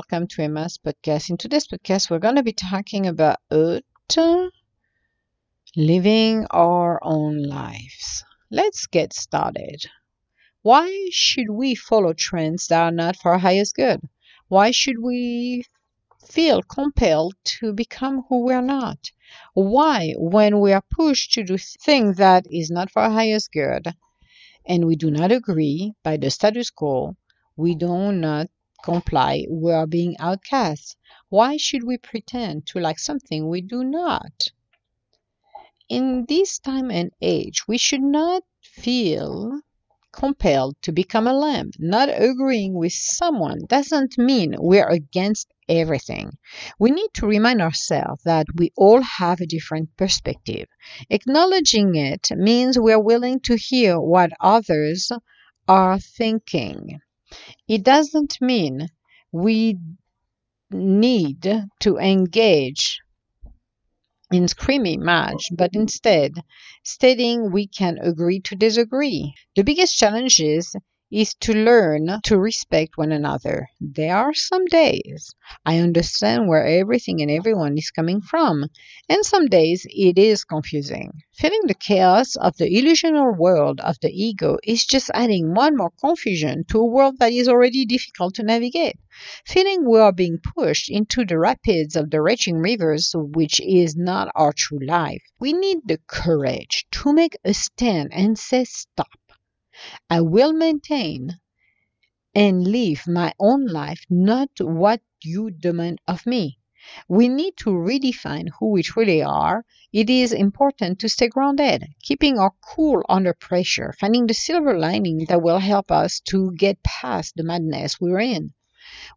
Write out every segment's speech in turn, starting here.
welcome to Emma's podcast. In today's podcast, we're going to be talking about living our own lives. Let's get started. Why should we follow trends that are not for our highest good? Why should we feel compelled to become who we're not? Why, when we are pushed to do things that is not for our highest good and we do not agree by the status quo, we do not comply, we are being outcast. Why should we pretend to like something we do not? In this time and age, we should not feel compelled to become a lamb. Not agreeing with someone doesn't mean we're against everything. We need to remind ourselves that we all have a different perspective. Acknowledging it means we're willing to hear what others are thinking. It doesn't mean we need to engage in screaming match, but instead stating we can agree to disagree. The biggest challenge is is to learn to respect one another. There are some days I understand where everything and everyone is coming from, and some days it is confusing. Feeling the chaos of the illusional world of the ego is just adding one more confusion to a world that is already difficult to navigate. Feeling we are being pushed into the rapids of the raging rivers, which is not our true life. We need the courage to make a stand and say stop. I will maintain and live my own life, not what you demand of me. We need to redefine who we truly are. It is important to stay grounded, keeping our cool under pressure, finding the silver lining that will help us to get past the madness we're in.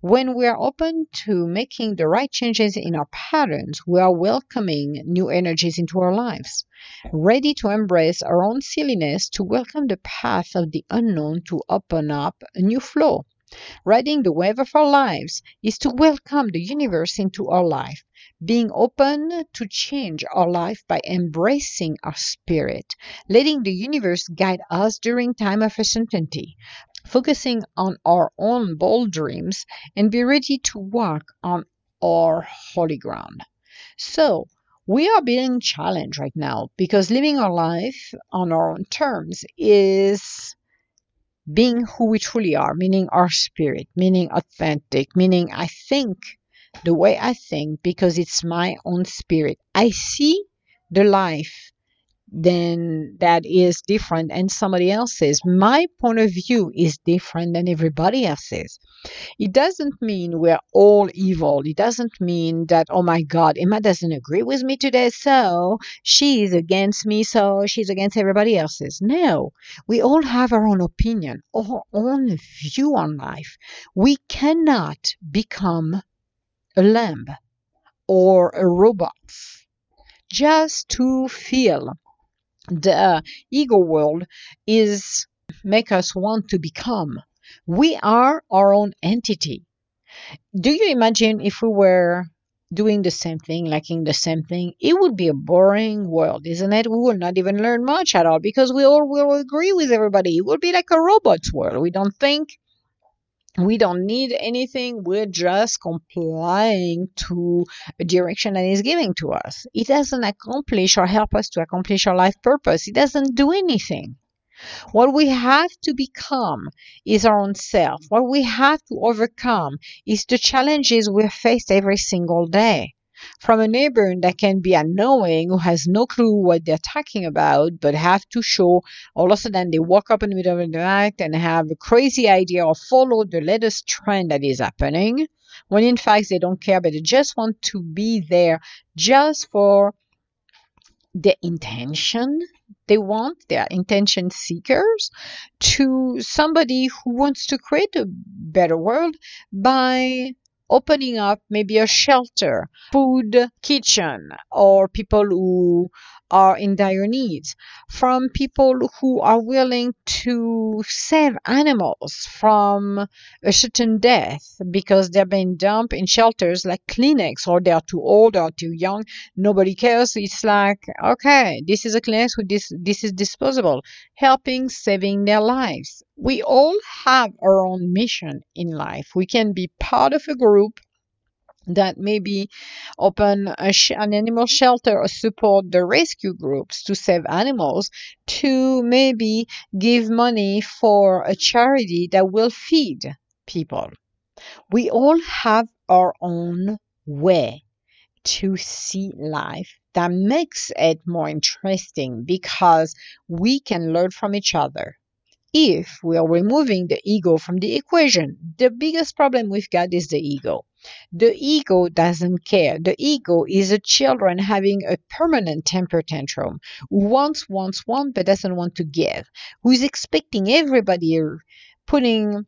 When we are open to making the right changes in our patterns, we are welcoming new energies into our lives, ready to embrace our own silliness, to welcome the path of the unknown, to open up a new flow. Riding the wave of our lives is to welcome the universe into our life, being open to change our life by embracing our spirit, letting the universe guide us during time of uncertainty, focusing on our own bold dreams and be ready to walk on our holy ground. So, we are being challenged right now because living our life on our own terms is being who we truly are, meaning our spirit, meaning authentic, meaning I think the way I think because it's my own spirit. I see the life then that is different and somebody else's. My point of view is different than everybody else's. It doesn't mean we're all evil. It doesn't mean that, oh my God, Emma doesn't agree with me today, so she's against me, so she's against everybody else's. No, we all have our own opinion, our own view on life. We cannot become a lamb or a robot just to feel the uh, ego world is make us want to become. We are our own entity. Do you imagine if we were doing the same thing, liking the same thing? It would be a boring world, isn't it? We will not even learn much at all because we all will agree with everybody. It would be like a robot's world. We don't think, we don't need anything. We're just complying to a direction that is giving to us. It doesn't accomplish or help us to accomplish our life purpose. It doesn't do anything. What we have to become is our own self. What we have to overcome is the challenges we face every single day from a neighbor that can be unknowing who has no clue what they're talking about but have to show all of a sudden they walk up in the middle of the night and have a crazy idea or follow the latest trend that is happening when in fact they don't care but they just want to be there just for the intention. They want their intention seekers to somebody who wants to create a better world by opening up maybe a shelter, food kitchen, or people who are in dire need, from people who are willing to save animals from a certain death because they're being dumped in shelters like Kleenex or they're too old or too young. Nobody cares. It's like, okay, this is a Kleenex, this, this is disposable, helping saving their lives. We all have our own mission in life. We can be part of a group that maybe open sh- an animal shelter or support the rescue groups to save animals to maybe give money for a charity that will feed people. We all have our own way to see life that makes it more interesting because we can learn from each other if we are removing the ego from the equation. The biggest problem we've got is the ego. The ego doesn't care. The ego is a children having a permanent temper tantrum who wants, wants, wants, but doesn't want to give, who is expecting everybody uh, putting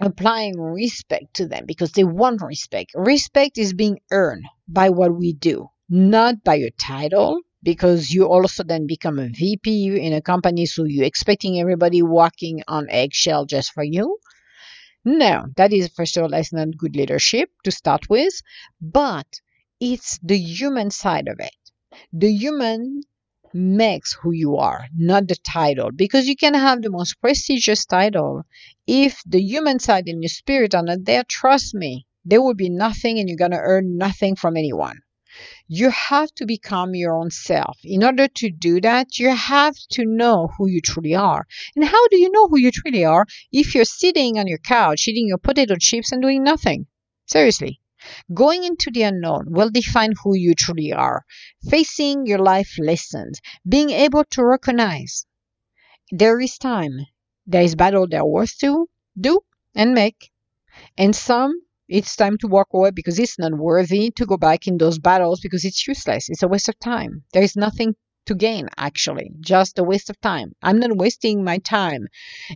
applying respect to them because they want respect. Respect is being earned by what we do, not by a title, because you also then become a VP in a company, so you're expecting everybody walking on eggshell just for you. No, that is first of all, that's not good leadership to start with, but it's the human side of it. The human makes who you are, not the title. Because you can have the most prestigious title. If the human side and your spirit are not there, trust me, there will be nothing and you're going to earn nothing from anyone. You have to become your own self. In order to do that, you have to know who you truly are. And how do you know who you truly are if you're sitting on your couch eating your potato chips and doing nothing? Seriously. Going into the unknown will define who you truly are. Facing your life lessons, being able to recognize there is time, there is battle that are worth to do and make, and some it's time to walk away because it's not worthy to go back in those battles because it's useless. It's a waste of time. There is nothing to gain actually. Just a waste of time. I'm not wasting my time.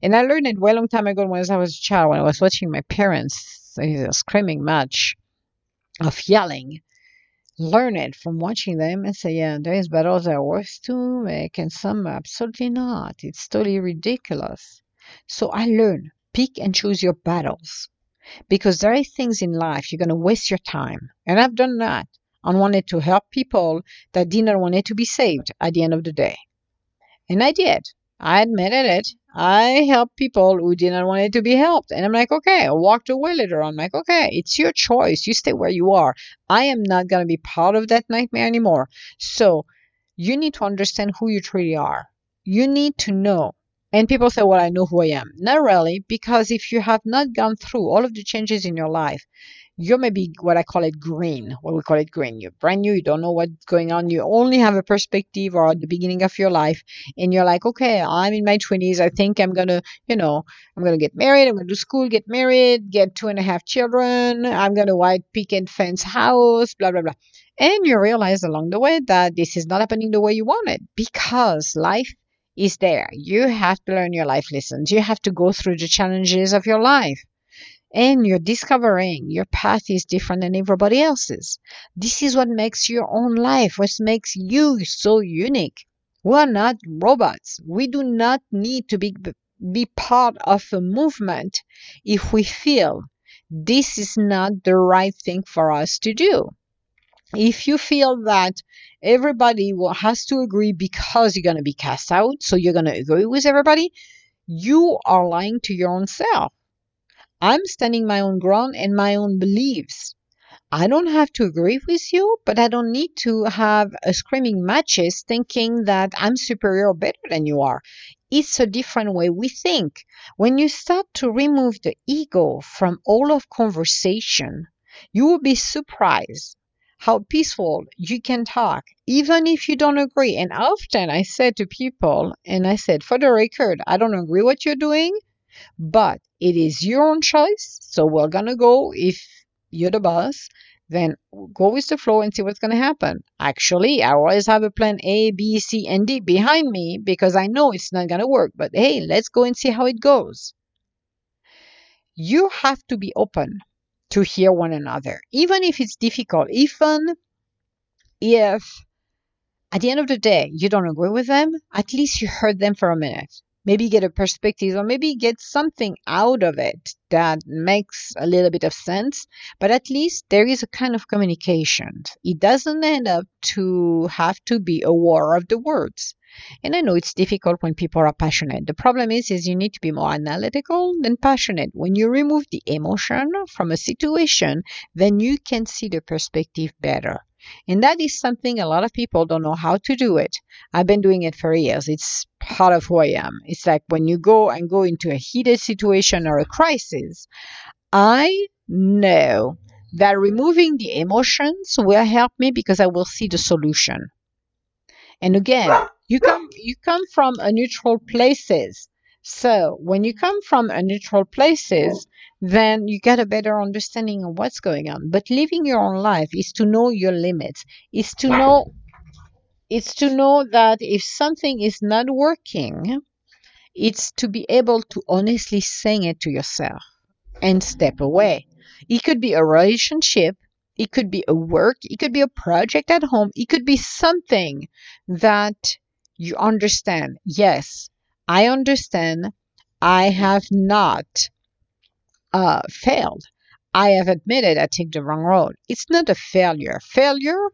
And i learned it well long time ago when i was a child when i was watching my parents a screaming match of yelling. Learn it from watching them and say yeah there is battles that are worth to make and some absolutely not. It's totally ridiculous. So i learn pick and choose your battles because there are things in life you're going to waste your time. And I've done that. I wanted to help people that did not want it to be saved at the end of the day. And I did. I admitted it. I helped people who did not want it to be helped. And I'm like, okay, I walked away later on. I'm like, okay, it's your choice. You stay where you are. I am not going to be part of that nightmare anymore. So you need to understand who you truly are. You need to know and people say, well, I know who I am. Not really, because if you have not gone through all of the changes in your life, you're maybe what I call it green, what we call it green. You're brand new, you don't know what's going on. You only have a perspective or the beginning of your life, and you're like, okay, I'm in my 20s. I think I'm to, you know, I'm to get married. I'm to do school, get married, get two and a half children. I'm to white picket fence house, blah, blah, blah. And you realize along the way that this is not happening the way you want it because life is there. You have to learn your life lessons. You have to go through the challenges of your life. And you're discovering your path is different than everybody else's. This is what makes your own life, what makes you so unique. We're not robots. We do not need to be, be part of a movement if we feel this is not the right thing for us to do. If you feel that everybody has to agree because you're going to be cast out, so you're going to agree with everybody, you are lying to your own self. I'm standing my own ground and my own beliefs. I don't have to agree with you, but I don't need to have a screaming matches thinking that I'm superior or better than you are. It's a different way we think. When you start to remove the ego from all of conversation, you will be surprised how peaceful you can talk, even if you don't agree. And often I said to people, and I said, for the record, I don't agree what you're doing, but it is your own choice. So we're going to go, if you're the boss, then go with the flow and see what's going to happen. Actually, I always have a plan A, B, C, and D behind me because I know it's not going to work. But hey, let's go and see how it goes. You have to be open to hear one another, even if it's difficult, even if at the end of the day you don't agree with them, at least you heard them for a minute. Maybe get a perspective or maybe get something out of it that makes a little bit of sense, but at least there is a kind of communication. It doesn't end up to have to be a war of the words. And I know it's difficult when people are passionate. The problem is, is you need to be more analytical than passionate. When you remove the emotion from a situation, then you can see the perspective better. And that is something a lot of people don't know how to do it. I've been doing it for years. It's part of who I am. It's like when you go and go into a heated situation or a crisis, I know that removing the emotions will help me because I will see the solution. And again, you come you come from a neutral places. So when you come from a neutral places, then you get a better understanding of what's going on. But living your own life is to know your limits, is to know it's to know that if something is not working, it's to be able to honestly say it to yourself and step away. It could be a relationship, it could be a work, it could be a project at home, it could be something that you understand. Yes, I understand I have not uh, failed. I have admitted I took the wrong road. It's not a failure. Failure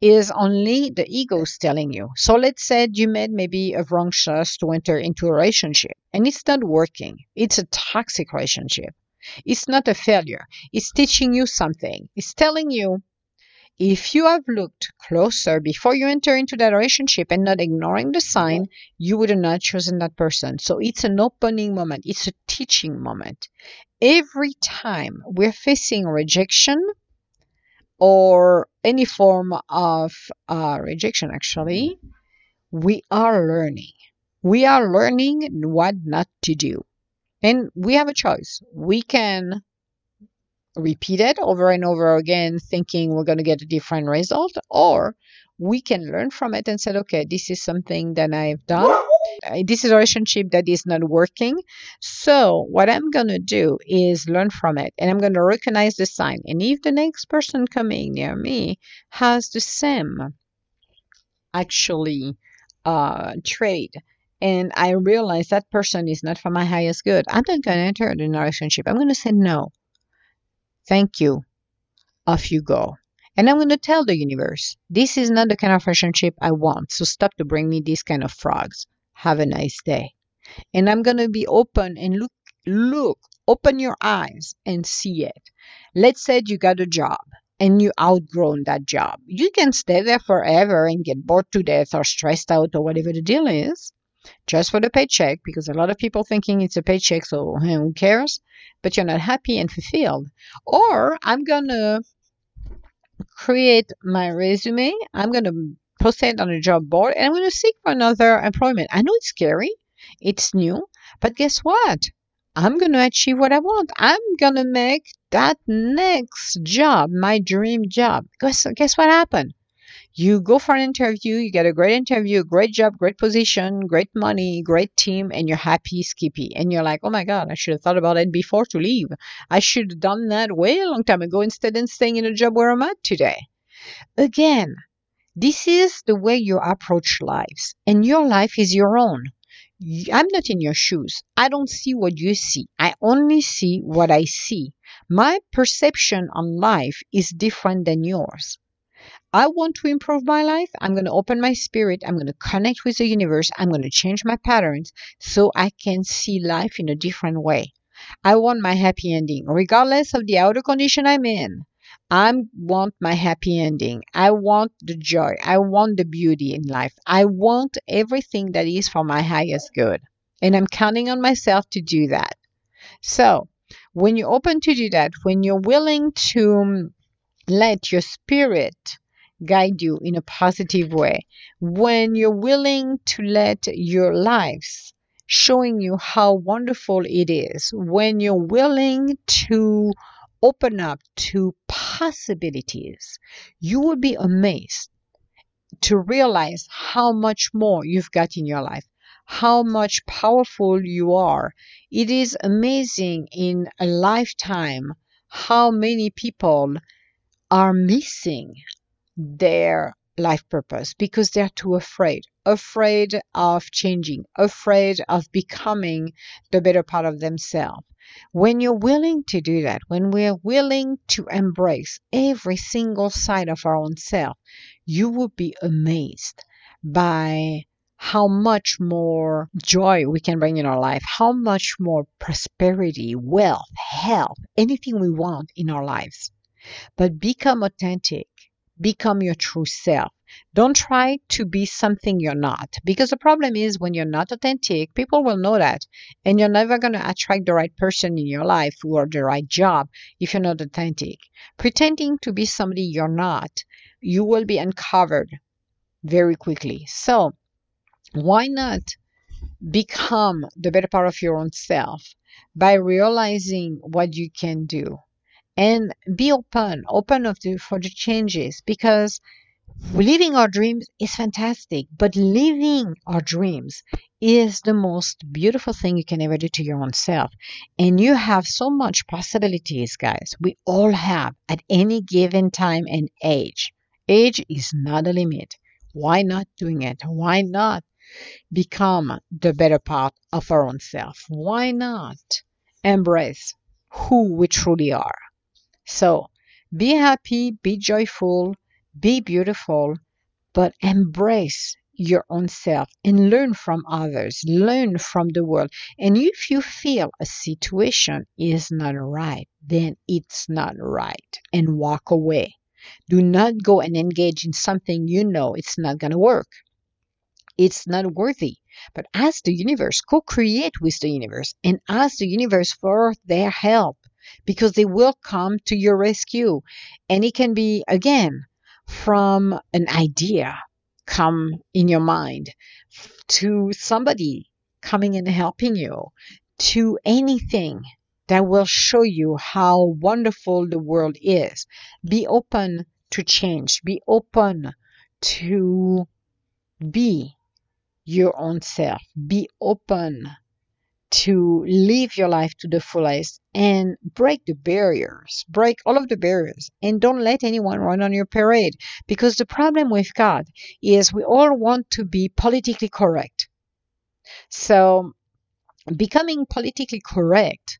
is only the ego's telling you. So let's say you made maybe a wrong choice to enter into a relationship and it's not working. It's a toxic relationship. It's not a failure. It's teaching you something. It's telling you if you have looked closer before you enter into that relationship and not ignoring the sign, you would have not chosen that person. So it's an opening moment. It's a teaching moment. Every time we're facing rejection or any form of uh, rejection, actually, we are learning. We are learning what not to do. And we have a choice. We can repeat it over and over again, thinking we're going to get a different result, or we can learn from it and say, okay, this is something that I've done. This is a relationship that is not working. So, what I'm going to do is learn from it and I'm going to recognize the sign. And if the next person coming near me has the same actually uh, and I realize that person is not for my highest good, I'm not going to enter the relationship. I'm going to say no. Thank you. Off you go. And I'm going to tell the universe, this is not the kind of relationship I want. So stop to bring me these kind of frogs. Have a nice day. And I'm going to be open and look, look, open your eyes and see it. Let's say you got a job and you outgrown that job. You can stay there forever and get bored to death or stressed out or whatever the deal is just for the paycheck because a lot of people thinking it's a paycheck so who cares? But you're not happy and fulfilled. Or i'm gonna create my resume i'm gonna post it on a job board and i'm gonna seek for another employment. I know it's scary it's new but guess what? I'm gonna achieve what i want. I'm gonna make that next job my dream job. Guess, guess what happened you go for an interview, you get a great interview, great job, great position, great money, great team, and you're happy, skippy. And you're like, oh my God, I should have thought about it before to leave. I should have done that way a long time ago instead of staying in a job where I'm at today. Again, this is the way you approach lives, and your life is your own. I'm not in your shoes. I don't see what you see. I only see what I see. My perception on life is different than yours. I want to improve my life. I'm going to open my spirit. I'm going to connect with the universe. I'm going to change my patterns so I can see life in a different way. I want my happy ending, regardless of the outer condition I'm in. I want my happy ending. I want the joy. I want the beauty in life. I want everything that is for my highest good. And I'm counting on myself to do that. So, when you're open to do that, when you're willing to let your spirit guide you in a positive way, when you're willing to let your lives showing you how wonderful it is, when you're willing to open up to possibilities, you will be amazed to realize how much more you've got in your life, how much powerful you are. It is amazing in a lifetime how many people are missing their life purpose because they're too afraid afraid of changing afraid of becoming the better part of themselves when you're willing to do that when we're willing to embrace every single side of our own self you will be amazed by how much more joy we can bring in our life, how much more prosperity, wealth, health, anything we want in our lives. But become authentic, become your true self. Don't try to be something you're not. Because the problem is when you're not authentic, people will know that. And you're never going to attract the right person in your life or the right job if you're not authentic. Pretending to be somebody you're not, you will be uncovered very quickly. So, why not become the better part of your own self by realizing what you can do and be open, open of the, for the changes because living our dreams is fantastic, but living our dreams is the most beautiful thing you can ever do to your own self. And you have so much possibilities, guys. We all have at any given time and age. Age is not a limit. Why not doing it? Why not become the better part of our own self? Why not embrace who we truly are? So be happy, be joyful, be beautiful, but embrace your own self and learn from others, learn from the world. And if you feel a situation is not right, then it's not right and walk away. Do not go and engage in something you know it's not going to work. It's not worthy. But ask the universe, co create with the universe, and ask the universe for their help because they will come to your rescue. And it can be, again, from an idea come in your mind to somebody coming and helping you to anything that will show you how wonderful the world is. Be open to change. Be open to be your own self. Be open to live your life to the fullest and break the barriers, break all of the barriers, and don't let anyone run on your parade. Because the problem with God is we all want to be politically correct. So, becoming politically correct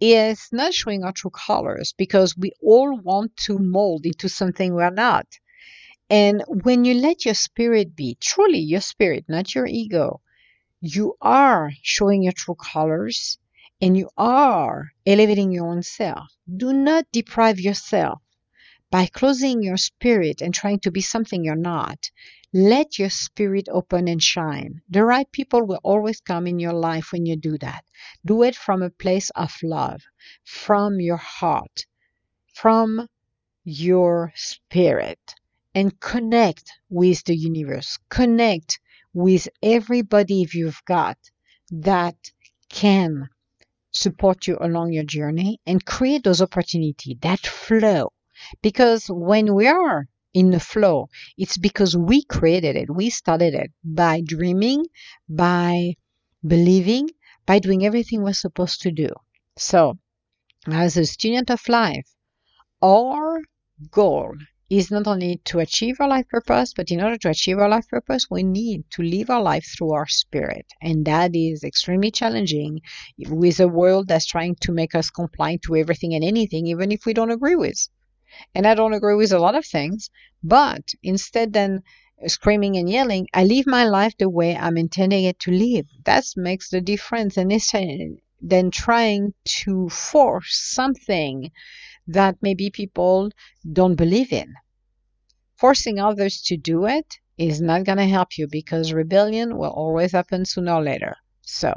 is not showing our true colors because we all want to mold into something we're not. And when you let your spirit be, truly your spirit, not your ego, you are showing your true colors and you are elevating your own self. Do not deprive yourself by closing your spirit and trying to be something you're not. Let your spirit open and shine. The right people will always come in your life when you do that. Do it from a place of love, from your heart, from your spirit, and connect with the universe. Connect with everybody you've got that can support you along your journey and create those opportunities, that flow. Because when we are in the flow, it's because we created it. We started it by dreaming, by believing, by doing everything we're supposed to do. So, as a student of life, our goal is not only to achieve our life purpose, but in order to achieve our life purpose, we need to live our life through our spirit. And that is extremely challenging with a world that's trying to make us comply to everything and anything, even if we don't agree with. And I don't agree with a lot of things, but instead than screaming and yelling, I live my life the way I'm intending it to live. That makes the difference. And instead uh, than trying to force something that maybe people don't believe in. Forcing others to do it is not going to help you because rebellion will always happen sooner or later. So,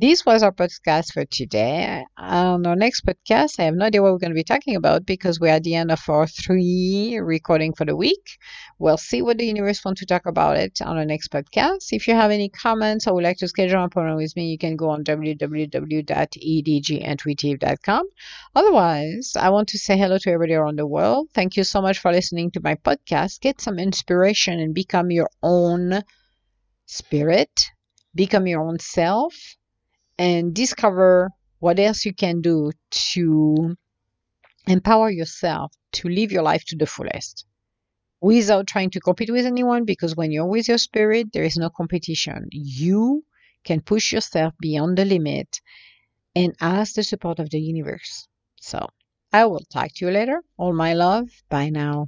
this was our podcast for today. On our next podcast, I have no idea what we're going to be talking about because we're at the end of our three recording for the week. We'll see what the universe wants to talk about it on our next podcast. If you have any comments or would like to schedule an appointment with me, you can go on www.edgintuitive.com. Otherwise, I want to say hello to everybody around the world. Thank you so much for listening to my podcast. Get some inspiration and become your own spirit, become your own self and discover what else you can do to empower yourself to live your life to the fullest without trying to compete with anyone because when you're with your spirit, there is no competition. You can push yourself beyond the limit and ask the support of the universe. So I will talk to you later. All my love. Bye now.